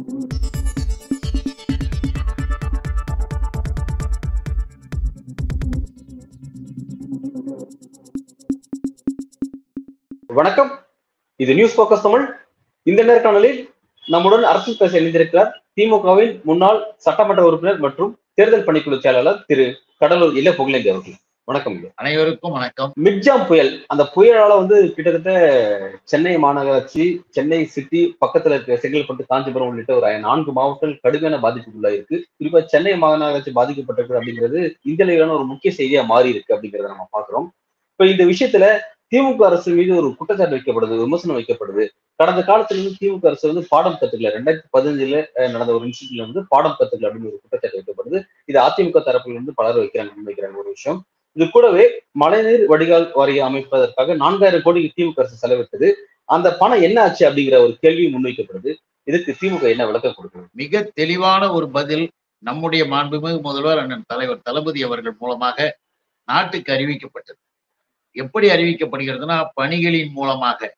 வணக்கம். இது news focus Tamil. இந்த நேர்காணலில் நம்முடன் அரசு பேச இணைந்திருக்கிறார் திமுகவின் முன்னாள் சட்டமன்ற உறுப்பினர் மற்றும் தேர்தல் பணிக்குழு செயலாளர் திரு கடலூர் இல புகழேந்தி அவர்கள். வணக்கம். அனைவருக்கும் வணக்கம். மிக்ஜாம் புயல். அந்த புயலால வந்து கிட்டத்தட்ட சென்னை மாநகராட்சி சென்னை சிட்டி பக்கத்துல இருக்க செங்கல்பட்டு காஞ்சிபுரம் உள்ளிட்ட ஒரு நான்கு மாவட்டங்கள் கடுமையான பாதிப்புக்குள்ள இருக்கு குறிப்பா சென்னை மாநகராட்சி பாதிக்கப்பட்டிருக்கு அப்படிங்கிறது இந்த அளவிலான ஒரு முக்கிய செய்தியா மாறி இருக்கு அப்படிங்கறத நம்ம பாக்குறோம் இப்ப இந்த விஷயத்துல திமுக அரசு மீது ஒரு குற்றச்சாட்டு வைக்கப்படுது விமர்சனம் வைக்கப்படுது. கடந்த காலத்துல இருந்து திமுக அரசு வந்து பாடம் கத்துக்கல. ரெண்டாயிரத்தி பதினஞ்சுல நடந்த ஒரு இன்ஸ்டியூட்ல வந்து பாடம் கத்துக்கல அப்படின்னு ஒரு குற்றச்சாட்டு வைக்கப்படுது. இது அதிமுக தரப்புல இருந்து பலர் வைக்கிறாங்க முன்வைக்கிறாங்க ஒரு விஷயம். இது கூடவே மழைநீர் வடிகால் வாரியம் அமைப்பதற்காக நான்காயிரம் கோடி திமுக அரசு செலவிட்டது. அந்த பணம் என்ன ஆச்சு அப்படிங்கிற ஒரு கேள்வி முன்வைக்கப்படுது. இதுக்கு திமுக என்ன விளக்கம் கொடுக்குது? மிக தெளிவான ஒரு பதில் நம்முடைய மாண்புமிகு முதல்வர் அண்ணன் தலைவர் தளபதி அவர்கள் மூலமாக நாட்டுக்கு அறிவிக்கப்பட்டது. எப்படி அறிவிக்கப்படுகிறதுனா பணிகளின் மூலமாக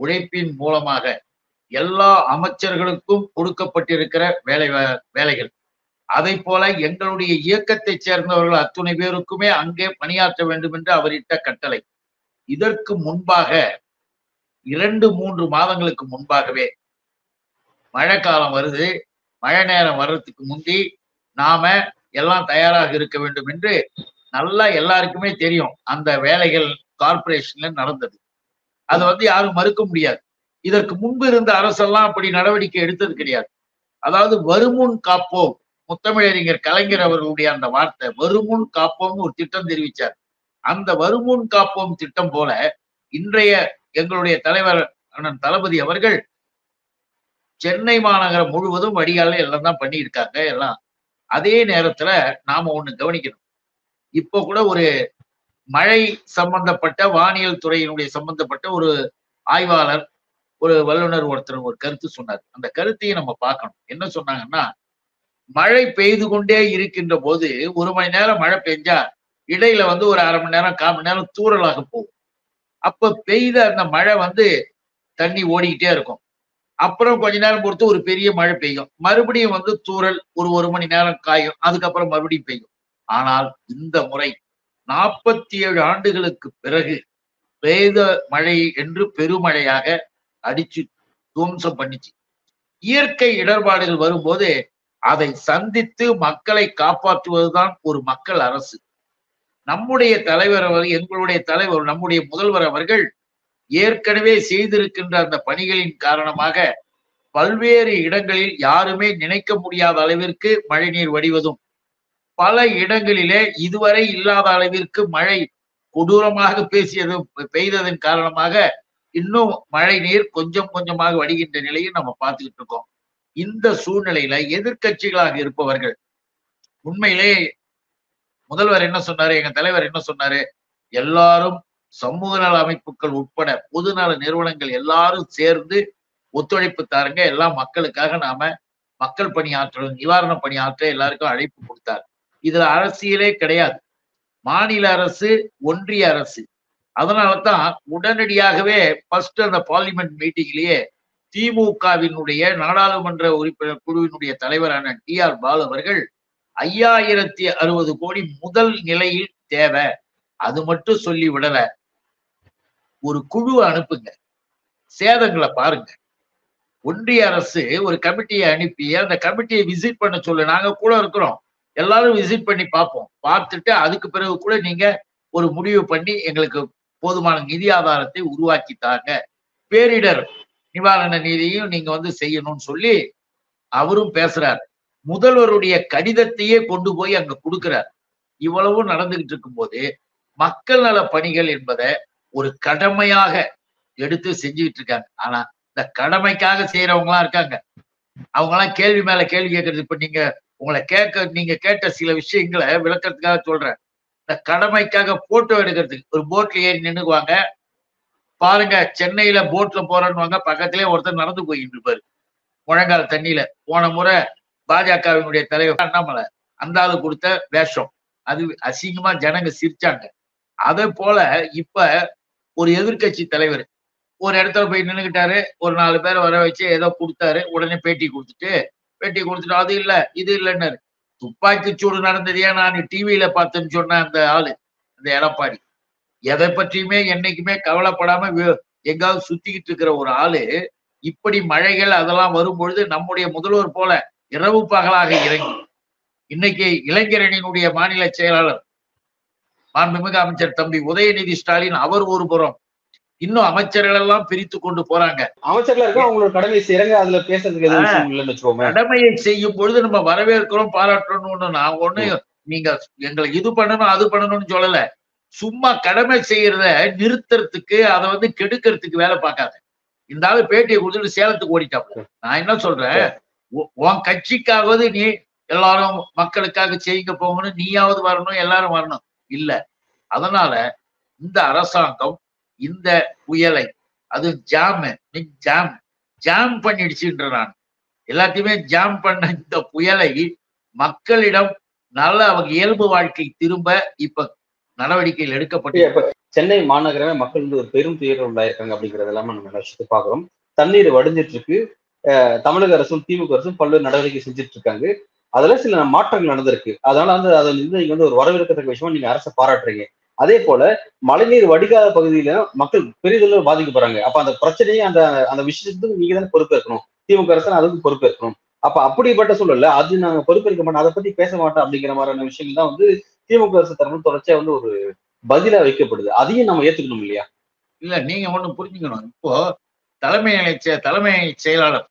உழைப்பின் மூலமாக எல்லா அமைச்சர்களுக்கும் கொடுக்கப்பட்டிருக்கிற வேலை வேலைகள். அதை போல எங்களுடைய இயக்கத்தை சேர்ந்தவர்கள் அத்துணை பேருக்குமே அங்கே பணியாற்ற வேண்டும் என்று அவரிட்ட கட்டளை. இதற்கு முன்பாக இரண்டு மூன்று மாதங்களுக்கு முன்பாகவே மழை காலம் வருது. மழை நேரம் வர்றதுக்கு முந்தி நாம எல்லாம் தயாராக இருக்க வேண்டும் என்று நல்லா எல்லாருக்குமே தெரியும் அந்த வேலைகள் கார்ப்பரேஷன்ல நடந்தது. அது வந்து யாரும் மறுக்க முடியாது. இதற்கு முன்பு இருந்த அரசெல்லாம் அப்படி நடவடிக்கை எடுத்தது கிடையாது. அதாவது வருமுன் காப்போம். முத்தமிழறிஞர் கலைஞர் அவர்களுடைய அந்த வார்த்தை வருமுன் காப்போம் ஒரு திட்டம் தெரிவிச்சார். அந்த வருமுன் காப்போம் திட்டம் போல இன்றைய எங்களுடைய தலைவர் அண்ணன் தளபதி அவர்கள் சென்னை மாநகரம் முழுவதும் வடிகால எல்லாம் தான் பண்ணியிருக்காங்க எல்லாம். அதே நேரத்துல நாம ஒண்ணு கவனிக்கணும். இப்போ கூட ஒரு மழை சம்பந்தப்பட்ட வானியல் துறையினுடைய சம்பந்தப்பட்ட ஒரு ஆய்வாளர் ஒரு வல்லுநர் ஒருத்தர் ஒரு கருத்து சொன்னார். அந்த கருத்தையும் நம்ம பார்க்கணும். என்ன சொன்னாங்கன்னா மழை பெய்து கொண்டே இருக்கின்ற போது ஒரு மணி நேரம் மழை பெஞ்சா இடையில வந்து ஒரு அரை மணி நேரம் கால் மணி நேரம் தூரலாக போகும். அப்ப பெய்த அந்த மழை வந்து தண்ணி ஓடிக்கிட்டே இருக்கும். அப்புறம் கொஞ்ச நேரம் பொறுத்து ஒரு பெரிய மழை பெய்யும். மறுபடியும் வந்து தூறல் ஒரு ஒரு மணி நேரம் காயும். அதுக்கப்புறம் மறுபடியும் பெய்யும். ஆனால் இந்த முறை நாற்பத்தி ஏழு ஆண்டுகளுக்கு பிறகு பெய்த மழை என்று பெருமழையாக அடிச்சு துவம்சம் பண்ணிச்சு. இயற்கை இடர்பாடுகள் வரும்போது அதை சந்தித்து மக்களை காப்பாற்றுவதுதான் ஒரு மக்கள் அரசு. நம்முடைய தலைவர் அவர் எங்களுடைய தலைவர் நம்முடைய முதல்வர் அவர்கள் ஏற்கனவே செய்திருக்கின்ற அந்த பணிகளின் காரணமாக பல்வேறு இடங்களில் யாருமே நினைக்க முடியாத அளவிற்கு மழைநீர் வடிவதும் பல இடங்களிலே இதுவரை இல்லாத அளவிற்கு மழை கொடூரமாக பேசியதும் பெய்ததன் காரணமாக இன்னும் மழை நீர் கொஞ்சம் கொஞ்சமாக வடிகின்ற நிலையை நம்ம பார்த்துக்கிட்டு இருக்கோம். இந்த சூழ்நிலையில எதிர்க்கட்சிகளாக இருப்பவர்கள். உண்மையிலே முதல்வர் என்ன சொன்னாரு? எங்க தலைவர் என்ன சொன்னாரு? எல்லாரும் சமூக நல அமைப்புகள் உட்பட பொதுநல நிறுவனங்கள் எல்லாரும் சேர்ந்து ஒத்துழைப்பு தாருங்க. எல்லாம் மக்களுக்காக நாம மக்கள் பணியாற்ற நிவாரண பணியாற்ற எல்லாருக்கும் அழைப்பு கொடுத்தார். இதுல அரசியலே கிடையாது. மாநில அரசு ஒன்றிய அரசு. அதனால தான் உடனடியாகவே ஃபர்ஸ்ட் அந்த பார்லிமெண்ட் மீட்டிங்லயே திமுகவினுடைய நாடாளுமன்ற உறுப்பினர் குழுவினுடைய தலைவரான டி ஆர் பாலு அவர்கள் ஐயாயிரத்தி அறுபது கோடி முதல் நிலையில் தேவை. அது மட்டும் சொல்லி விடல. ஒரு குழு அனுப்புங்க. சேதங்களை பாருங்க. ஒன்றிய அரசு ஒரு கமிட்டியை அனுப்பி அந்த கமிட்டியை விசிட் பண்ண சொல்லு நாங்க கூட இருக்கிறோம். எல்லாரும் விசிட் பண்ணி பார்ப்போம். பார்த்துட்டு அதுக்கு பிறகு கூட நீங்க ஒரு முடிவு பண்ணி எங்களுக்கு போதுமான நிதி ஆதாரத்தை உருவாக்கி தாங்க. பேரிடர். நிவாரண நிதியும் நீங்க வந்து செய்யணும்னு சொல்லி அவரும் பேசுறார். முதல்வருடைய கடிதத்தையே கொண்டு போய் அங்க கொடுக்கிறார். இவ்வளவும் நடந்துகிட்டு இருக்கும்போது மக்கள் நல பணிகள் என்பதை ஒரு கடமையாக எடுத்து செஞ்சுக்கிட்டு இருக்காங்க. ஆனா இந்த கடமைக்காக செய்யறவங்களாம் இருக்காங்க. அவங்க எல்லாம் கேள்வி மேல கேள்வி கேட்கறது. இப்ப நீங்க உங்களை கேட்க நீங்க கேட்ட சில விஷயங்களை விளக்கறதுக்காக சொல்றேன். இந்த கடமைக்காக போட்டோ எடுக்கிறதுக்கு ஒரு போட்ல ஏறி நின்னுக்குவாங்க. பாருங்க சென்னையில போட்ல போறேன்னு பக்கத்திலே ஒருத்தர் நடந்து போயிட்டு இருப்பாரு. முழங்கால் தண்ணியில. போன முறை பாஜகவினுடைய தலைவர் அண்ணாமலை அந்த ஆளு கொடுத்த வேஷம். அது அசிங்கமா ஜனங்க சிரிச்சாங்க. அதே போல இப்ப ஒரு எதிர்க்கட்சி தலைவர் ஒரு இடத்துல போய் நின்றுக்கிட்டாரு ஒரு நாலு பேரை வர வச்சு ஏதோ கொடுத்தாரு. உடனே பேட்டி கொடுத்துட்டு பேட்டி கொடுத்துட்டு அது இல்ல இது இல்லைன்னாரு. துப்பாக்கி சூடு நடந்ததையா நான் டிவியில பார்த்தேன்னு சொன்ன அந்த ஆளு அந்த எடப்பாடி. எதை பற்றியுமே என்னைக்குமே கவலைப்படாம எங்காவது சுத்திக்கிட்டு இருக்கிற ஒரு ஆளு இப்படி மழைகள் அதெல்லாம் வரும்பொழுது நம்முடைய முதல்வர் போல இரவு பகலாக இறங்கி இன்னைக்கு இளைஞரணியினுடைய மாநில செயலாளர் மாண்புமிகு அமைச்சர் தம்பி உதயநிதி ஸ்டாலின் அவர் ஒரு புறம். இன்னும் அமைச்சர்கள் எல்லாம் பிரித்து கொண்டு போறாங்க. கடமையை செய்யும் பொழுது நம்ம வரவேற்கிறோம் பாராட்டணும்னு நான் ஒண்ணு நீங்க எங்களை இது பண்ணணும் அது பண்ணணும்னு சொல்லல. சும்மா கடமை செய்யறத நிறுத்துறதுக்கு அதை வந்து கெடுக்கிறதுக்கு வேலை பார்க்காது. இந்த ஆளு பேட்டியை கொடுத்துட்டு சேலத்துக்கு ஓடிட்டாப்ல. நான் என்ன சொல்றேன்? உன் கட்சிக்காவது நீ எல்லாரும் மக்களுக்காக செய்யுங்க போகணும் நீயாவது வரணும் எல்லாரும் வரணும். இல்ல. அதனால இந்த அரசாங்கம் இந்த புயலை அது ஜாம் ஜாம் ஜாம் பண்ணிடுச்சுன்ற நான். எல்லாத்தையுமே ஜாம் பண்ண இந்த புயலை மக்களிடம் நல்ல அவங்க இயல்பு வாழ்க்கை திரும்ப இப்ப நடவடிக்கைகள் எடுக்கப்பட்டு சென்னை மாநகரமே மக்கள் வந்து ஒரு பெரும் துயரம் உள்ளாயிருக்காங்க அப்படிங்கறது எல்லாமே நம்ம விஷயத்தை பாக்குறோம் தண்ணீர் வடிஞ்சிட்டு இருக்கு தமிழக அரசும் திமுக அரசும் பல்வேறு நடவடிக்கை செஞ்சுட்டு இருக்காங்க அதுல சில மாற்றங்கள் நடந்திருக்கு. அதனால வந்து அதை வந்து நீங்க வந்து ஒரு வரவேற்கத்தக்க விஷயமா நீங்க அரசை பாராட்டுறீங்க. அதே போல மழைநீர் வடிகாத பகுதியில மக்கள் பெரிதளவு பாதிக்கப்படுறாங்க அப்ப அந்த பிரச்சனையை அந்த அந்த விஷயத்துக்கு நீங்க தானே பொறுப்பேற்கணும். திமுக அரசு அதுக்கு பொறுப்பேற்கணும். அப்ப அப்படிப்பட்ட சூழல்ல அது நாங்க பொறுப்பேற்க மாட்டோம். அதை பத்தி பேச மாட்டோம் அப்படிங்கிற மாதிரியான விஷயங்கள் தான் வந்து திமுக அரசு தரப்பு தொடர்ச்சியா வந்து ஒரு பதிலா வைக்கப்படுது. அதையும் நம்ம ஏத்துக்கணும் இல்லையா? இல்ல நீங்க ஒண்ணு புரிஞ்சுக்கணும். இப்போ தலைமை தலைமை செயலாளர்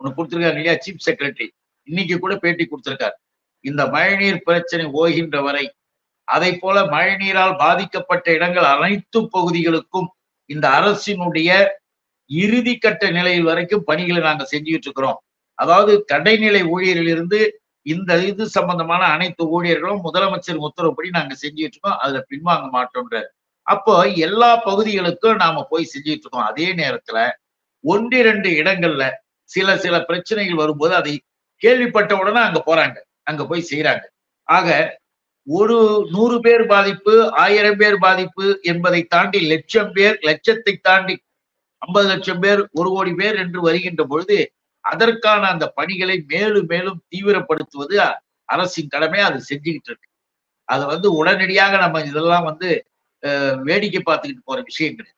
ஒண்ணு கொடுத்திருக்காரு இல்லையா? சீஃப் செக்ரட்டரி இன்னைக்கு கூட பேட்டி கொடுத்திருக்காரு. இந்த மழைநீர் பிரச்சனை ஓகின்ற வரை அதை போல மழைநீரால் பாதிக்கப்பட்ட இடங்கள் அனைத்து பகுதிகளுக்கும் இந்த அரசினுடைய இறுதி கட்ட நிலையில் வரைக்கும் பணிகளை நாங்க செஞ்சுட்டு இருக்கிறோம். அதாவது கடைநிலை ஊழியரிலிருந்து இந்த இது சம்பந்தமான அனைத்து ஊழியர்களும் முதலமைச்சர் உத்தரவுப்படி நாங்க செஞ்சுட்டு இருக்கோம். அதுல பின்வாங்க மாட்டோம்ன்ற அப்போ எல்லா பகுதிகளுக்கும் நாம போய் செஞ்சுட்டு இருக்கோம். அதே நேரத்துல ஒன்றிரண்டு இடங்கள்ல சில சில பிரச்சனைகள் வரும்போது அதை கேள்விப்பட்ட உடனே அங்க போறாங்க. அங்க போய் செய்யறாங்க ஆக ஒரு நூறு பேர் பாதிப்பு ஆயிரம் பேர் பாதிப்பு என்பதை தாண்டி லட்சம் பேர் லட்சத்தை தாண்டி ஐம்பது லட்சம் பேர் ஒரு கோடி பேர் என்று வருகின்ற பொழுது அதற்கான அந்த பணிகளை மேலும் மேலும் தீவிரப்படுத்துவது அரசின் கடமை. அது செஞ்சுக்கிட்டு இருக்கு. அது வந்து உடனடியாக நம்ம இதெல்லாம் வந்து வேடிக்கை பார்த்துக்கிட்டு போற விஷயம் கிடையாது.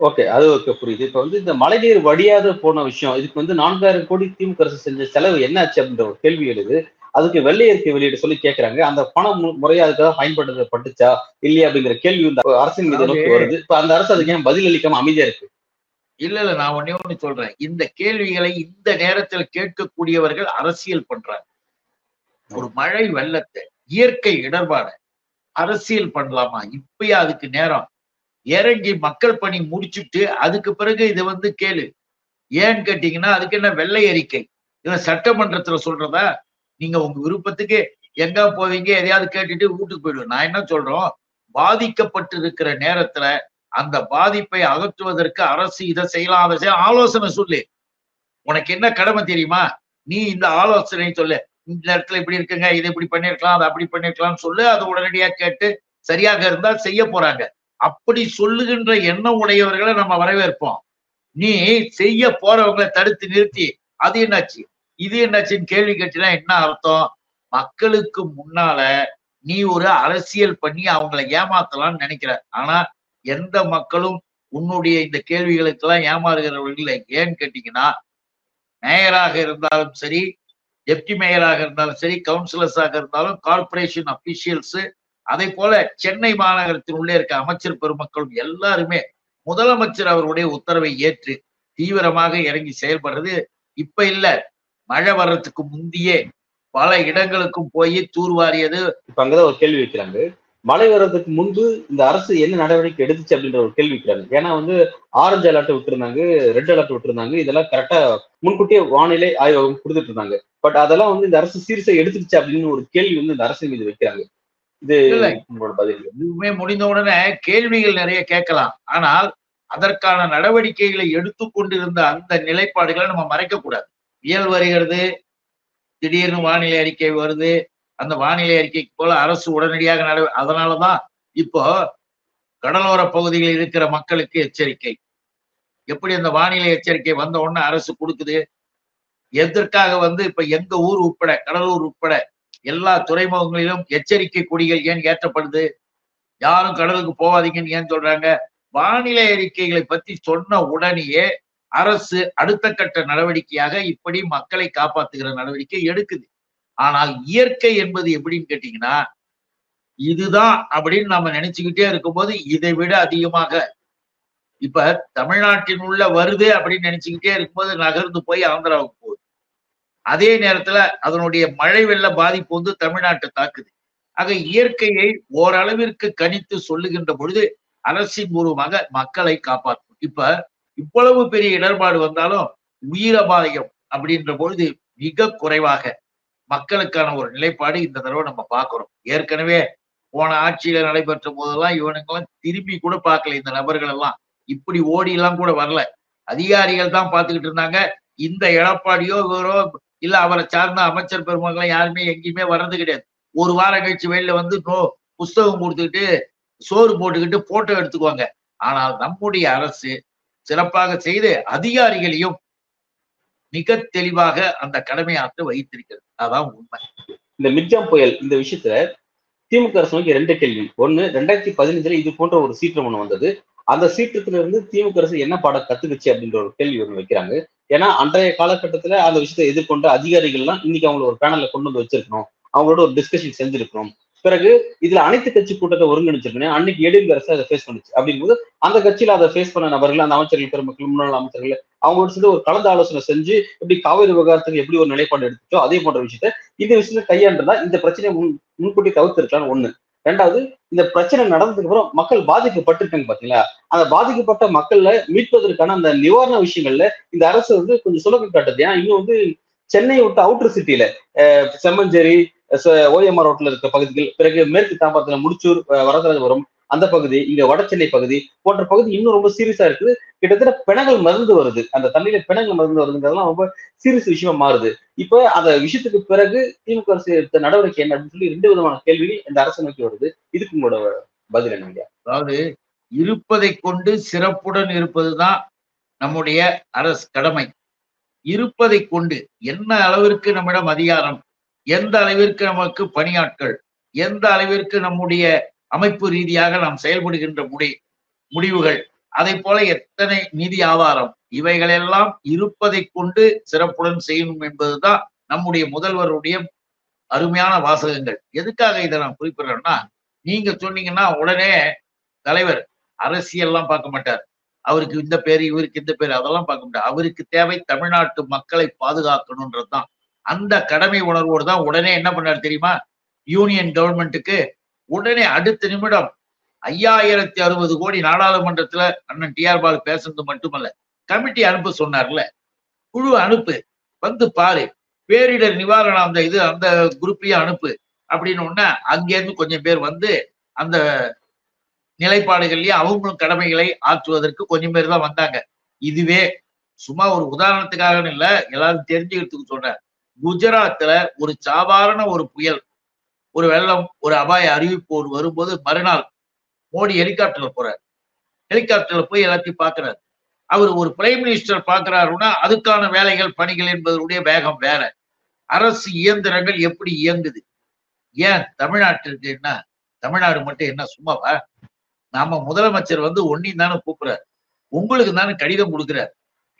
ஓகே அது ஓகே புரியுது. இப்ப வந்து இந்த மழைநீர் வடியாத போன விஷயம் இதுக்கு வந்து நான்காயிரம் கோடி திமுக அரசு செஞ்ச செலவு என்ன ஆச்சு அப்படின்ற ஒரு கேள்வி எழுது. அதுக்கு வெள்ளை அறிக்கை வெளியிட சொல்லி கேக்குறாங்க. அந்த பணம் முறையா அதுக்காக பயன்படுத்தப்பட்டுச்சா இல்லையா அப்படிங்கிற கேள்வி இந்த அரசின் மீது நோக்கி வருது. இப்ப அந்த அரசு அதுக்கு ஏன் பதில் அளிக்காம அமைதியா இருக்கு? இல்ல இல்ல நான் ஒன்னே ஒண்ணு சொல்றேன். இந்த கேள்விகளை இந்த நேரத்தில் கேட்கக்கூடியவர்கள் அரசியல் பண்றாங்க. ஒரு மழை வெள்ளத்தை இயற்கை இடர்பாட அரசியல் பண்ணலாமா? இப்பயே அதுக்கு நேரம். இறங்கி மக்கள் பணி முடிச்சுட்டு அதுக்கு பிறகு இதை வந்து கேளு. ஏன்னு கேட்டீங்கன்னா அதுக்கு என்ன வெள்ளை அறிக்கை? இதை சட்டமன்றத்துல சொல்றதா? நீங்க உங்க விருப்பத்துக்கு எங்க போவீங்க? எதையாவது கேட்டுட்டு வீட்டுக்கு போயிடுவோம் நான் என்ன சொல்றோம்? பாதிக்கப்பட்டு இருக்கிற நேரத்துல அந்த பாதிப்பை அகற்றுவதற்கு அரசு இதை செய்யலாம் அதை செய்ய ஆலோசனை சொல்லு. உனக்கு என்ன கடமை தெரியுமா? நீ இந்த ஆலோசனை சொல்லு. இந்த இடத்துல இப்படி இருக்குங்க இதை இப்படி பண்ணிருக்கலாம் அதை அப்படி பண்ணிருக்கலாம்னு சொல்லு. அதை உடனடியா கேட்டு சரியாக இருந்தால் செய்ய போறாங்க. அப்படி சொல்லுகின்ற எண்ணம் உடையவர்களை நம்ம வரவேற்போம். நீ செய்ய போறவங்களை தடுத்து நிறுத்தி. அது என்னாச்சு? இது என்னாச்சுன்னு கேள்வி கேட்டுனா என்ன அர்த்தம்? மக்களுக்கு முன்னால நீ ஒரு அரசியல் பண்ணி அவங்களை ஏமாத்தலாம்னு நினைக்கிற. ஆனா எந்த மக்களும் உன்னுடைய இந்த கேள்விகளுக்கெல்லாம் ஏமாறுகிறவர்கள் இல்லை. ஏன்னு கேட்டீங்கன்னா மேயராக இருந்தாலும் சரி டெப்டி மேயராக இருந்தாலும் சரி கவுன்சிலர்ஸாக இருந்தாலும் கார்பரேஷன் அபிஷியல்ஸ் அதே போல சென்னை மாநகரத்தின் உள்ளே இருக்க அமைச்சர் பெருமக்களும் எல்லாருமே முதலமைச்சர் அவருடைய உத்தரவை ஏற்று தீவிரமாக இறங்கி செயல்படுறது இப்ப இல்ல. மழை வர்றதுக்கு முந்தையே பல இடங்களுக்கும் போய் தூர்வாரியது இப்ப அங்கதான் ஒரு கேள்வி வைக்கிறாங்க. மழை வர்றதுக்கு முன்பு இந்த அரசு என்ன நடவடிக்கை எடுத்துச்சு அப்படின்ற ஒரு கேள்வி வைக்கிறாங்க ஏன்னா வந்து ஆரஞ்சு அலர்ட் விட்டுருந்தாங்க ரெட் அலர்ட் விட்டுருந்தாங்க. இதெல்லாம் கரெக்டா முன்கூட்டியே வானிலை ஆய்வகம் கொடுத்துட்டு இருந்தாங்க. பட் அதெல்லாம் வந்து இந்த அரசு சீரியஸா எடுத்துருச்சு அப்படின்னு ஒரு கேள்வி வந்து இந்த அரசின் மீது வைக்கிறாங்க. இது. உங்களோட பதில். இதுவுமே முடிந்த உடனே கேள்விகள் நிறைய கேட்கலாம். ஆனால் அதற்கான நடவடிக்கைகளை எடுத்துக்கொண்டிருந்த அந்த நிலைப்பாடுகளை நம்ம மறைக்க கூடாது. புயல் வருகிறது திடீர்னு வானிலை அறிக்கை வருது அந்த வானிலை அறிக்கைக்கு போல அரசு உடனடியாக நட அதனாலதான் இப்போ கடலோர பகுதிகளில் இருக்கிற மக்களுக்கு எச்சரிக்கை. எப்படி அந்த வானிலை எச்சரிக்கை வந்த உடனே அரசு கொடுக்குது? எதற்காக வந்து இப்ப எங்க ஊர் உட்பட கடலூர் உட்பட எல்லா துறைமுகங்களிலும் எச்சரிக்கை கொடிகள் ஏன் ஏற்றப்படுது? யாரும் கடலுக்கு போகாதீங்கன்னு ஏன் சொல்றாங்க? வானிலை அறிக்கைகளை பத்தி சொன்ன உடனேயே அரசு அடுத்த கட்ட நடவடிக்கையாக இப்படி மக்களை காப்பாத்துகிற நடவடிக்கை எடுக்குது. ஆனால் இயற்கை என்பது எப்படின்னு கேட்டீங்கன்னா இதுதான் அப்படின்னு நம்ம நினைச்சுக்கிட்டே இருக்கும்போது இதை விட அதிகமாக. இப்ப தமிழ்நாட்டின் உள்ள வருது அப்படின்னு நினைச்சுக்கிட்டே இருக்கும்போது நகர்ந்து போய் ஆந்திராவுக்கு போகுது. அதே நேரத்துல அதனுடைய மழை வெள்ள பாதிப்பு வந்து தமிழ்நாட்டை தாக்குது. ஆக இயற்கையை ஓரளவிற்கு கணித்து சொல்லுகின்ற பொழுது அரசின் மூலமாக மக்களை காப்பாற்றும். இப்ப இவ்வளவு பெரிய இடர்பாடு வந்தாலும் உயிரபாயம் அப்படின்ற பொழுது மிக குறைவாக மக்களுக்கான ஒரு நிலைப்பாடு இந்த தடவை நம்ம பார்க்கிறோம். ஏற்கனவே போன ஆட்சியில நடைபெற்ற போதெல்லாம் இவனுங்கெல்லாம் திரும்பி கூட பார்க்கல இந்த நபர்கள் எல்லாம். இப்படி ஓடி எல்லாம் கூட வரல. அதிகாரிகள் தான் பார்த்துக்கிட்டு இருந்தாங்க. இந்த எடப்பாடியோ இவரோ இல்ல அவரை சார்ந்த அமைச்சர் பெருமக்கள் யாருமே எங்கேயுமே வர்றது கிடையாது. ஒரு வாரம் கழிச்சு வெளியில வந்து நோ புஸ்தகம் கொடுத்துக்கிட்டு சோறு போட்டுக்கிட்டு போட்டோ எடுத்துக்குவாங்க. ஆனால் நம்முடைய அரசு சிறப்பாக செய்து அதிகாரிகளையும் மிக தெளிவாக அந்த கடமையாற்ற வைத்திருக்கிறது. அதான் உண்மை. இந்த மிக்ஜாம் புயல் இந்த விஷயத்துல திமுக அரசு நோக்கி ரெண்டு கேள்வி. ஒண்ணு ரெண்டாயிரத்தி பதினஞ்சுல இது போன்ற ஒரு சீற்றம் ஒண்ணு வந்தது. அந்த சீற்றத்துல இருந்து திமுக அரசு என்ன பாடம் கத்துக்குச்சு அப்படின்ற ஒரு கேள்வி ஒண்ணு வைக்கிறாங்க. ஏன்னா அன்றைய காலகட்டத்துல அந்த விஷயத்தை எதிர்கொண்ட அதிகாரிகள்லாம் இன்னைக்கு அவங்கள ஒரு பேனல்ல கொண்டு வந்து வச்சிருக்கணும். அவங்களோட ஒரு டிஸ்கஷன் செஞ்சிருக்கணும். பிறகு இதுல அனைத்து கட்சி கூட்டத்தை ஒருங்கிணைச்சிருக்கணும். அன்னைக்கு ஏடிஎம்கே அரசு அதை ஃபேஸ் பண்ணுச்சு. அப்படிங்கும்போது அந்த கட்சியில அதை ஃபேஸ் பண்ண நபர்கள் அந்த அமைச்சர்கள் பெருமக்கள் முன்னாள் அமைச்சர்கள் அவங்களோட சேர்ந்து ஒரு கலந்து ஆலோசனை செஞ்சு எப்படி காவிரி விவகாரத்துக்கு எப்படி ஒரு நிலைப்பாடு எடுத்துச்சோ அதே போன்ற விஷயத்த இந்த விஷயத்துல கையாண்டுதான் இந்த பிரச்சனையை முன் முன்கூட்டி தவிர்த்திருக்கலாம் ஒண்ணு. ரெண்டாவது இந்த பிரச்சனை நடந்ததுக்கு அப்புறம் மக்கள் பாதிக்கப்பட்டிருக்காங்க பாத்தீங்களா? அந்த பாதிக்கப்பட்ட மக்கள்ல மீட்பதற்கான அந்த நிவாரண விஷயங்கள்ல இந்த அரசு வந்து கொஞ்சம் சுலகம் காட்டுது. ஏன்னா இன்னும் வந்து சென்னை விட்டு அவுட்டர் சிட்டியில செம்மஞ்சேரி ஓஎம்ஆர் ரோட்ல இருக்க பகுதிகள் பிறகு மேற்கு தாம்பரத்துல முடிச்சூர் வரதராஜபுரம் அந்த பகுதி இங்க வடச்சென்னை பகுதி போன்ற பகுதி இன்னும் ரொம்ப சீரியஸா இருக்குது. கிட்டத்தட்ட பிணங்கள் மருந்து வருது. அந்த தண்ணியில பிணங்கள் மருந்து வருதுங்கிறதுலாம் ரொம்ப சீரியஸ் விஷயமா மாறுது. இப்ப அந்த விஷயத்துக்கு பிறகு திமுக அரசு எடுத்த நடவடிக்கை என்ன அப்படின்னு சொல்லி ரெண்டு விதமான கேள்விகள் இந்த அரசு நோக்கி வருது. இதுக்கு உங்களோட பதில் என்ன அதாவது இருப்பதை கொண்டு சிறப்புடன் இருப்பதுதான் நம்முடைய அரசு கடமை. இருப்பதை கொண்டு என்ன அளவிற்கு நம்மிடம் அதிகாரம் எந்த அளவிற்கு நமக்கு பணியாட்கள் எந்த அளவிற்கு நம்முடைய அமைப்பு ரீதியாக நாம் செயல்படுகின்ற முடி முடிவுகள் அதை போல எத்தனை நிதி ஆதாரம் இவைகளெல்லாம் இருப்பதை கொண்டு சிறப்புடன் செய்யணும் என்பதுதான் நம்முடைய முதல்வருடைய அருமையான வாசகங்கள். எதுக்காக இதை நான் குறிப்பிடுறேன்னா நீங்க சொன்னீங்கன்னா உடனே தலைவர் அரசியல்லாம் பார்க்க மாட்டார். அவருக்கு இந்த பேர் இவருக்கு இந்த பேர் அதெல்லாம் பார்க்க மாட்டார். அவருக்கு தேவை தமிழ்நாட்டு மக்களை பாதுகாக்கணுன்றதுதான் அந்த கடமை உணர்வோடு தான் உடனே என்ன பண்ணாரு தெரியுமா? யூனியன் கவர்மெண்ட்டுக்கு உடனே அடுத்த நிமிடம் ஐயாயிரத்தி அறுபது கோடி நாடாளுமன்றத்துல அண்ணன் டிஆர் பால் பேசுறது மட்டுமல்ல கமிட்டி அனுப்ப சொன்னார்ல. குழு அனுப்பு வந்து பாரு. பேரிடர் நிவாரணம் அந்த இது அந்த குரூப்லயும் அனுப்பு. அப்படின்னு உடனே அங்கேருந்து கொஞ்சம் பேர் வந்து அந்த நிலைப்பாடுகள்லயும் அவங்களும் கடமைகளை ஆற்றுவதற்கு கொஞ்சம் பேர் தான் வந்தாங்க. இதுவே சும்மா ஒரு உதாரணத்துக்காக இல்ல எல்லாரும் தெரிஞ்சுக்கிறதுக்கு சொன்னார் குஜராத்ல ஒரு சாதாரண ஒரு புயல் ஒரு வெள்ளம் ஒரு அபாய அறிவிப்பு ஒரு வரும்போது மறுநாள் மோடி ஹெலிகாப்டர்ல போறாரு. ஹெலிகாப்டர்ல போய் எல்லாத்தையும் பாக்குறாரு அவர் ஒரு பிரைம் மினிஸ்டர் பாக்குறாருன்னா அதுக்கான வேலைகள் பணிகள் என்பதனுடைய வேகம் வேற. அரசு இயந்திரங்கள் எப்படி இயங்குது? ஏன் தமிழ்நாட்டிற்கு என்ன? தமிழ்நாடு மட்டும் என்ன சும்மாவா? நாம முதலமைச்சர் வந்து ஒன்னையும் தானே கூப்பிடுறாரு. உங்களுக்கு தானே கடிதம் கொடுக்குறாரு.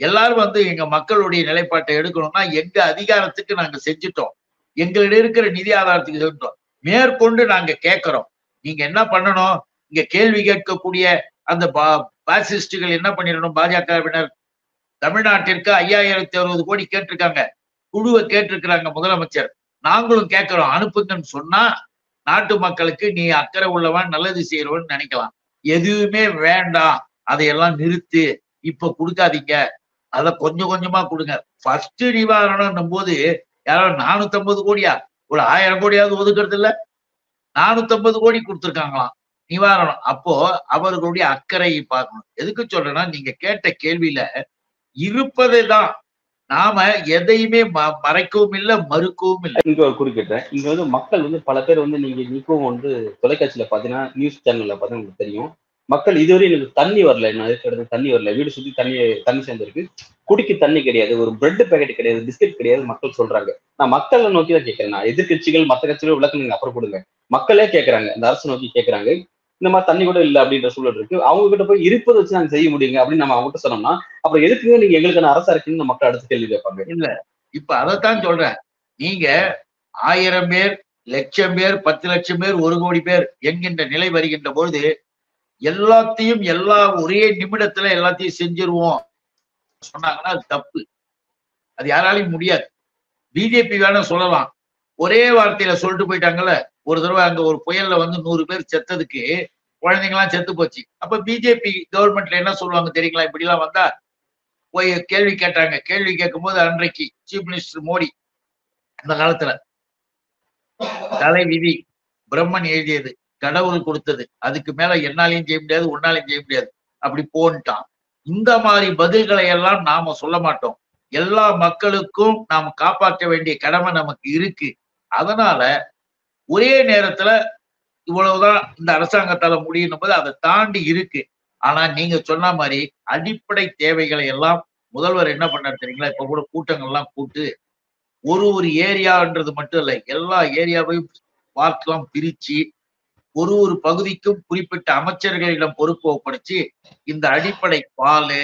எல்லாரும் வந்து எங்க மக்களுடைய நிலைப்பாட்டை எடுக்கணும்னா எங்க அதிகாரத்துக்கு நாங்க செஞ்சுட்டோம். எங்களிடம் இருக்கிற நிதி ஆதாரத்துக்கு செஞ்சுட்டோம். மேற்கொண்டு நாங்க கேட்கிறோம் நீங்க என்ன பண்ணணும்? இங்க கேள்வி கேட்கக்கூடிய அந்த பாசிஸ்டுகள் என்ன பண்ணிடணும்? பாஜகவினர் தமிழ்நாட்டிற்கு ஐயாயிரத்தி அறுபது கோடி கேட்டிருக்காங்க. குழுவை கேட்டிருக்கிறாங்க முதலமைச்சர். நாங்களும் கேட்கிறோம் அனுப்புங்கன்னு சொன்னா நாட்டு மக்களுக்கு நீ அக்கறை உள்ளவன் நல்லது செய்யறவன் நினைக்கலாம். எதுவுமே வேண்டாம். அதையெல்லாம் நிறுத்து. இப்ப கொடுக்காதீங்க. அத கொஞ்சம் கொஞ்சமா கொடுங்க. ஃபர்ஸ்ட் நிவாரணம் போது யாராவது நானூத்தி ஐம்பது கோடியா? இவ்வளவு ஆயிரம் கோடியாவது ஒதுக்கிறது இல்ல நானூத்தி ஐம்பது கோடி கொடுத்துருக்காங்களாம் நிவாரணம். அப்போ அவர்களுடைய அக்கறையை பார்க்கணும். எதுக்கு சொல்றேன்னா நீங்க கேட்ட கேள்வியில இருப்பதை தான் நாம எதையுமே மறைக்கவும் இல்லை மறுக்கவும் இல்லை. இங்க குறிப்பிட்டேன் இங்க வந்து மக்கள் வந்து பல பேர் வந்து நீங்க நீக்கும் வந்து தொலைக்காட்சியில பாத்தீங்கன்னா நியூஸ் சேனல்ல பாத்தீங்கன்னா உங்களுக்கு தெரியும். மக்கள் இதுவரை எனக்கு தண்ணி வரல நான் இருக்கிறது தண்ணி வரல? வீடு சுத்தி தண்ணி தண்ணி சேர்ந்துருக்கு. குடிக்க தண்ணி கிடையாது ஒரு பிரெட் பேக்கெட் கிடையாது பிஸ்கெட் கிடையாது மக்கள் சொல்றாங்க. நான் மக்களை நோக்கி தான் கேட்கறேன். நான் எதிர்கட்சிகள் மற்ற கட்சிகள் விளக்கம் நீங்க அப்புறம் கொடுங்க. மக்களே கேட்கறாங்க. இந்த அரசு நோக்கி கேட்கறாங்க. இந்த மாதிரி தண்ணி கூட இல்லை அப்படின்ற சூழல் இருக்கு. அவங்க கிட்ட போய் இருப்பதை வச்சு நாங்க செய்ய முடியுங்க அப்படின்னு நம்ம அவங்ககிட்ட சொன்னோம்னா அப்புறம் எதுக்குங்க நீங்க எங்களுக்கான அரசா இருக்கீங்கன்னு மக்கள் அடுத்து கேள்வி கேட்பாங்க. இல்ல இப்ப அதைத்தான் சொல்றேன். நீங்க ஆயிரம் பேர் லட்சம் பேர் பத்து லட்சம் பேர் ஒரு கோடி பேர் என்கின்ற நிலை வருகின்ற பொழுது எல்லாத்தையும் எல்லா ஒரே நிமிடத்துல எல்லாத்தையும் செஞ்சிருவோம். சொன்னாங்கன்னா அது தப்பு. அது யாராலையும் முடியாது. பிஜேபி வேணா சொல்லலாம். ஒரே வார்த்தையில சொல்லிட்டு போயிட்டாங்கல்ல ஒரு தடவை அங்க ஒரு புயல்ல வந்து நூறு பேர் செத்ததுக்கு குழந்தைங்களாம் செத்து போச்சு. அப்ப பிஜேபி கவர்மெண்ட்ல என்ன சொல்லுவாங்க தெரியுங்களா? இப்படி எல்லாம் வந்தா போய் கேள்வி கேட்டாங்க. கேள்வி கேட்கும்போது அன்றைக்கு சீஃப் மினிஸ்டர் மோடி அந்த காலத்துல தலை விதி பிரம்மன் எழுதியது. கடவுள் கொடுத்தது. அதுக்கு மேல என்னாலையும் செய்ய முடியாது உன்னாலையும் செய்ய முடியாது. அப்படி போன்ட்டான். இந்த மாதிரி பதில்களை எல்லாம் நாம சொல்ல மாட்டோம். எல்லா மக்களுக்கும் நாம் காப்பாற்ற வேண்டிய கடமை நமக்கு இருக்கு. அதனால ஒரே நேரத்துல இவ்வளவுதான் இந்த அரசாங்கத்தால முடியும் போது அதை தாண்டி இருக்கு. ஆனா நீங்க சொன்ன மாதிரி அடிப்படை தேவைகளை எல்லாம் முதல்வர் என்ன பண்ணார் தெரியுங்களா? இப்ப கூட கூட்டங்கள்லாம் கூட்டு ஒரு ஒரு ஏரியான்றது மட்டும் இல்லை எல்லா ஏரியாவையும் பார்க்கலாம் பிரிச்சு ஒரு ஒரு பகுதிக்கும் குறிப்பிட்ட அமைச்சர்களிடம் பொறுப்பு ஒப்படைச்சு இந்த அடிப்படை பால்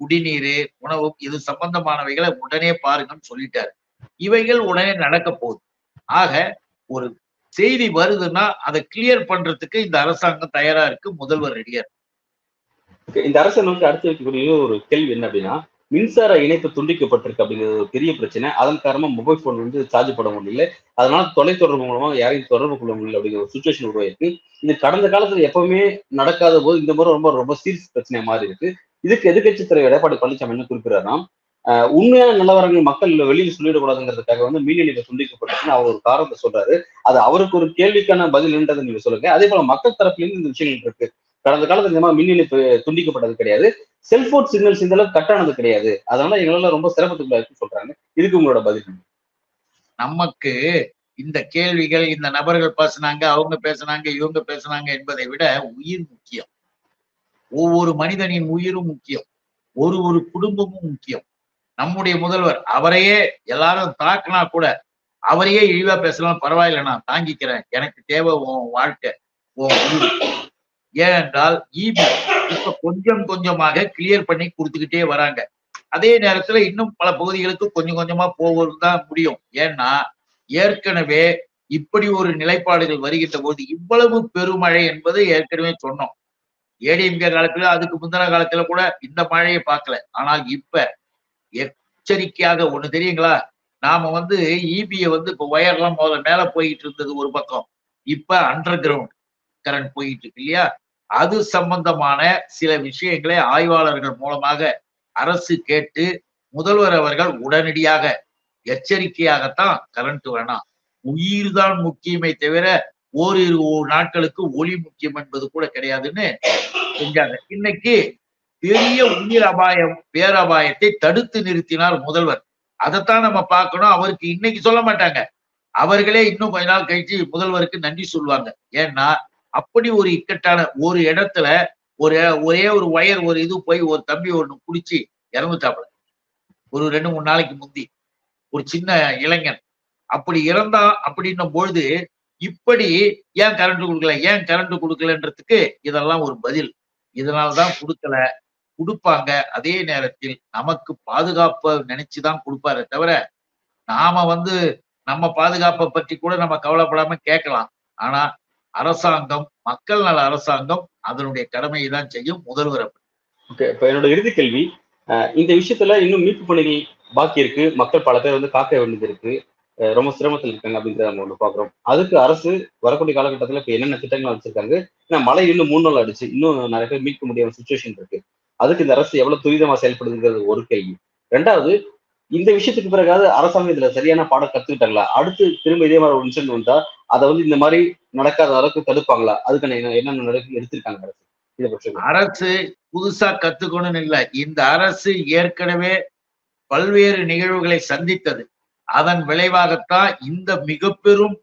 குடிநீர் உணவு இது சம்பந்தமானவைகளை உடனே பாருங்கன்னு சொல்லிட்டாரு. இவைகள் உடனே நடக்க போகுது. ஆக ஒரு செய்தி வருதுன்னா அதை கிளியர் பண்றதுக்கு இந்த அரசாங்கம் தயாரா இருக்கு முதல்வர் ரெடியா இருக்கு இந்த அரசாங்கம் அடுத்து வைக்கக்கூடிய ஒரு கேள்வி என்ன அப்படின்னா மின்சார இணைப்பு துண்டிக்கப்பட்டிருக்கு அப்படிங்கிறது ஒரு பெரிய பிரச்சனை. அதன் காரணமா மொபைல் போன் வந்து சார்ஜ் பண்ண முடியல. அதனால தொலைத்தொடர்பு மூலமா யாரையும் தொடர்பு கொள்ள முடியல அப்படிங்கிற ஒரு சுச்சுவேஷன் உருவாயிருக்கு. இது கடந்த காலத்துல எப்பவுமே நடக்காத போது இந்த முறை ரொம்ப ரொம்ப சீரியஸ் பிரச்சனை மாதிரி இருக்கு. இதுக்கு எதிர்கட்சி தலைவர் எடப்பாடி பழனிசாமி என்ன குறிப்பிடாருன்னா ஆஹ் உண்மையான நிலவரங்கள் மக்கள் வெளியில் சொல்லிடக்கூடாதுங்கிறதுக்காக வந்து மீன் இணைப்பு துண்டிக்கப்பட்டிருக்குன்னு அவர் ஒரு காரணத்தை சொல்றாரு. அது அவருக்கு ஒரு கேள்விக்கான பதில் என்றதை நீங்க சொல்லுங்க. அதே போல மக்கள் தரப்புல இருந்து இந்த விஷயங்கள் இருக்கு. கடந்த காலத்துல இந்த மாதிரி மின் இணைப்பு துண்டிக்கப்பட்டது கிடையாது. செல்போன் சிக்னல்ஸ் இந்த அளவுக்கு கட் ஆனது கிடையாது. அதனால எங்களால ரொம்ப சிரமத்துக்குள்ள இருக்குன்னு சொல்றாங்க. இதுக்கு உங்களோட பதில் நமக்கு இந்த கேள்விகள் இந்த நபர்கள் பேசுனாங்க அவங்க பேசுனாங்க இவங்க பேசுனாங்க என்பதை விட உயிர் முக்கியம். ஒவ்வொரு மனிதனின் உயிரும் முக்கியம். ஒரு ஒரு குடும்பமும் முக்கியம். நம்முடைய முதல்வர் அவரையே எல்லாரும் தாக்குனா கூட அவரையே இழிவா பேசலாம் பரவாயில்ல நான் தாங்கிக்கிறேன். எனக்கு தேவை உன் வாழ்க்கை உன் ஏனென்றால் இபி இப்ப கொஞ்சம் கொஞ்சமாக கிளியர் பண்ணி கொடுத்துக்கிட்டே வராங்க. அதே நேரத்துல இன்னும் பல பகுதிகளுக்கு கொஞ்சம் கொஞ்சமா போவது தான் முடியும். ஏன்னா ஏற்கனவே இப்படி ஒரு நிலைப்பாடுகள் வருகின்ற போது இவ்வளவு பெருமழை என்பது ஏற்கனவே சொன்னோம். ஏடிஎம்கே காலத்துல அதுக்கு முந்தின காலத்துல கூட இந்த மழையை பார்க்கல. ஆனால் இப்ப எச்சரிக்கையாக ஒண்ணு தெரியுங்களா? நாம வந்து இபியை வந்து இப்ப ஒயர்லாம் முதல்ல மேல போயிட்டு இருந்தது ஒரு பக்கம். இப்ப அண்டர் கிரவுண்ட் கரண்ட் போயிட்டு இருக்கு இல்லையா அது சம்பந்தமான சில விஷயங்களை ஆய்வாளர்கள் மூலமாக அரசு கேட்டு முதல்வர் அவர்கள் உடனடியாக எச்சரிக்கையாகத்தான் கரண்ட் வேணாம் உயிர் தான் முக்கியமே தவிர ஓரிரு நாட்களுக்கு ஒளி முக்கியம் என்பது கூட கிடையாதுன்னு செஞ்சாங்க. இன்னைக்கு பெரிய உயிர் அபாயம் பேரபாயத்தை தடுத்து நிறுத்தினார் முதல்வர். அதைத்தான் நம்ம பார்க்கணும். அவருக்கு இன்னைக்கு சொல்ல மாட்டாங்க. அவர்களே இன்னும் கொஞ்ச நாள் கழிச்சு முதல்வருக்கு நன்றி சொல்லுவாங்க ஏன்னா அப்படி ஒரு இக்கட்டான ஒரு இடத்துல ஒரு ஒரே ஒரு ஒயர் ஒரு இது போய் ஒரு தம்பி ஒண்ணு குடிச்சு இறந்துட்டாப்புல. ஒரு ரெண்டு மூணு நாளைக்கு முந்தி. ஒரு சின்ன இளைஞன். அப்படி இறந்தா அப்படின்னும் பொழுது இப்படி ஏன் கரண்ட் கொடுக்கல ஏன் கரண்ட் கொடுக்கலன்றதுக்கு இதெல்லாம் ஒரு பதில். இதனாலதான் கொடுக்கல. கொடுப்பாங்க. அதே நேரத்தில் நமக்கு பாதுகாப்பை நினைச்சுதான் கொடுப்பாரு தவிர நாம வந்து நம்ம பாதுகாப்பை பற்றி கூட நம்ம கவலைப்படாம கேட்கலாம். ஆனா அரசாங்கம் மக்கள் நல அரசாங்கம் அதனுடைய கடமையை தான் செய்யும் முதல்வர் ஓகே இப்ப என்னோட இறுதி கேள்வி இந்த விஷயத்துல இன்னும் மீட்பு பணிகள் பாக்கி இருக்கு. மக்கள் பல பேர் வந்து காக்க வேண்டியது இருக்கு. ரொம்ப சிரமத்தில் இருக்காங்க அப்படின்றத நம்ம ஒன்று பாக்குறோம். அதுக்கு அரசு வரக்கூடிய காலகட்டத்துல இப்ப என்னென்ன திட்டங்கள் வச்சிருக்காங்க? ஏன்னா மழை இன்னும் மூணு நாள் அடிச்சு இன்னும் நிறைய பேர் மீட்க முடியாத சுச்சுவேஷன் இருக்கு. அதுக்கு இந்த அரசு எவ்வளவு துரிதமா செயல்படுதுங்கிறது ஒரு கேள்வி. ரெண்டாவது இந்த விஷயத்துக்கு பிறகாவது அரசாங்கம் இதுல சரியான பாடம் கத்துக்கிட்டாங்களா? அடுத்து திரும்ப இதே மாதிரி ஒரு இன்சிடென்ட் வந்தா அதை வந்து இந்த மாதிரி நடக்காத அளவுக்கு தடுப்பாங்களா? அதுக்கான என்ன- என்னென்ன நடக்கு எடுத்திருக்காங்க அரசு? இதை பற்றி அரசு புதுசா கத்துக்கணும்னு இல்லை. இந்த அரசு ஏற்கனவே பல்வேறு நிகழ்வுகளை சந்தித்தது. அதன் விளைவாகத்தான் இந்த மிக பெரும்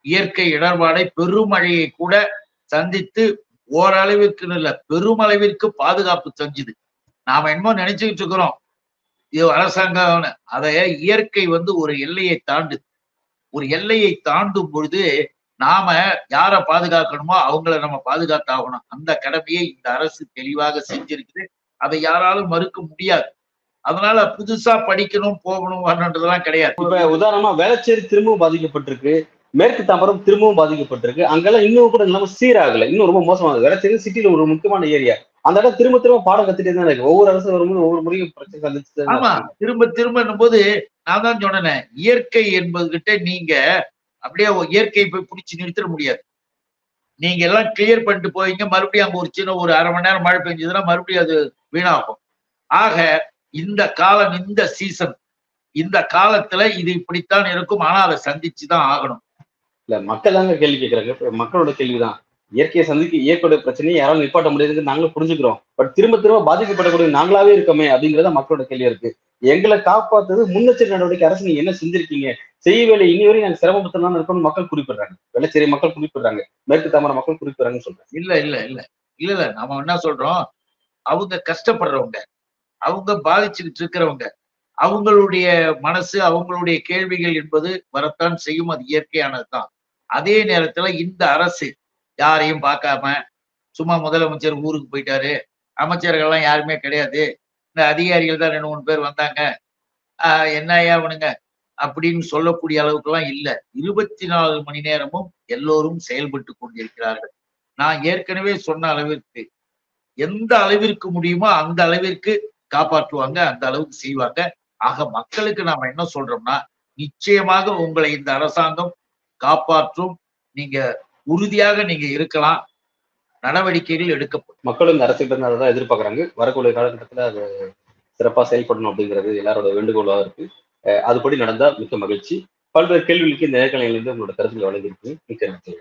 இயற்கை இடர்பாடை பெருமழையை கூட சந்தித்து ஓரளவிற்குன்னு இல்ல பெருமளவிற்கு பாதுகாப்பு செஞ்சுது. நாம என்னமோ நினைச்சுக்கிட்டு இருக்கிறோம். இது அரசாங்கம் அதை இயற்கை வந்து ஒரு எல்லையை தாண்டுது ஒரு எல்லையை தாண்டும் பொழுது நாம யாரை பாதுகாக்கணுமோ அவங்கள நம்ம பாதுகாத்தாகணும். அந்த கடமையை இந்த அரசு தெளிவாக செஞ்சிருக்குது. அதை யாராலும் மறுக்க முடியாது. அதனால புதுசா படிக்கணும் போகணும் வரணுன்றதெல்லாம் கிடையாது. இப்ப உதாரணமா வேளச்சேரி திரும்பவும் பாதிக்கப்பட்டிருக்கு. மேற்கு தாம்பரம் திரும்பவும் பாதிக்கப்பட்டிருக்கு. அங்கெல்லாம் இன்னும் கூட நிலைமை சீராகல. இன்னும் ரொம்ப மோசமாகுது வேளச்சேரி சிட்டியில ஒரு முக்கியமான ஏரியா. அந்த இடம் திரும்ப திரும்ப பாடம் கத்துட்டே தான் இருக்கு. ஒவ்வொரு அரசு வரும்போது ஒவ்வொரு முறையும் பிரச்சனை சந்திச்சு ஆமா. திரும்ப திரும்ப போது நான் தான் சொன்னேன் இயற்கை என்பதுகிட்ட நீங்க அப்படியே இயற்கை போய் பிடிச்சி நிறுத்திட முடியாது. நீங்க எல்லாம் கிளியர் பண்ணிட்டு போயிங்க மறுபடியும் அங்க ஒரு சின்ன ஒரு அரை மணி நேரம் மழை பெஞ்சதுன்னா மறுபடியும் அது வீணாகும். ஆக இந்த காலம் இந்த சீசன் இந்த காலத்துல இது இப்படித்தான் இருக்கும். ஆனா அதை சந்திச்சுதான் ஆகணும். இல்ல மக்கள் தாங்க கேள்வி கேட்கறாங்க. மக்களோட கேள்விதான். இயற்கையை சந்திக்க இயற்கையோட பிரச்சனையை யாராலும் நிப்பாட்ட முடியாதுன்னு நாங்களும் புரிஞ்சுக்கிறோம். பட் திரும்ப திரும்ப பாதிக்கப்படக்கூடிய நாங்களாவே இருக்கோமே அப்படிங்கறத மக்களோட கேள்வி இருக்கு. எங்களை காப்பாத்துறது முன்னெச்சரிக்கை நடவடிக்கை அரசு நீங்க என்ன செஞ்சிருக்கீங்க? செய்ய வேலை இனி வரையும் நாங்க சிரமப்பட்டு இருக்கணும்னு மக்கள் குறிப்பிடுறாங்க. வெள்ளச்சேரி மக்கள் குறிப்பிடுறாங்க. மேற்கு தாமரை மக்கள் குறிப்பிடுறாங்கன்னு சொல்றேன் இல்ல இல்ல இல்ல. இல்ல இல்ல. நம்ம என்ன சொல்றோம்? அவங்க கஷ்டப்படுறவங்க. அவங்க பாதிச்சுக்கிட்டு இருக்கிறவங்க. அவங்களுடைய மனசு அவங்களுடைய கேள்விகள் என்பது வரத்தான் செய்யும். அது இயற்கையானதுதான். அதே நேரத்துல இந்த அரசு யாரையும் பார்க்காம சும்மா முதலமைச்சர் ஊருக்கு போயிட்டாரு. அமைச்சர்கள்லாம் யாருமே கிடையாது. இந்த அதிகாரிகள் தான் ரெண்டு மூணு பேர் வந்தாங்க. ஆஹ் என்ன அவனுங்க அப்படின்னு சொல்லக்கூடிய அளவுக்குலாம் இல்ல. இருபத்தி நாலு மணி நேரமும் எல்லோரும் செயல்பட்டு கொண்டிருக்கிறார்கள். நான் ஏற்கனவே சொன்ன அளவிற்கு எந்த அளவிற்கு முடியுமோ அந்த அளவிற்கு காப்பாற்றுவாங்க அந்த அளவுக்கு செய்வாங்க. ஆக மக்களுக்கு நாம என்ன சொல்றோம்னா நிச்சயமாக உங்களை இந்த அரசாங்கம் காப்பாற்றும். நீங்க உறுதியாக நீங்க இருக்கலாம். நடவடிக்கைகள் எடுக்கப்படும். மக்களும் இந்த அரசுகிட்ட அதை தான் எதிர்பார்க்கறாங்க. வரக்கூடிய காலகட்டத்துல அது சிறப்பா செயல்படணும் அப்படிங்கிறது எல்லாரோட வேண்டுகோளாக இருக்கு. அஹ் அதுபடி நடந்தா மிக்க மகிழ்ச்சி. பல்வேறு கேள்விகளுக்கு இந்த நேர்காணலிலிருந்து உங்களோட கருத்துக்களை வழங்கியிருக்கு மிக்க நன்றி.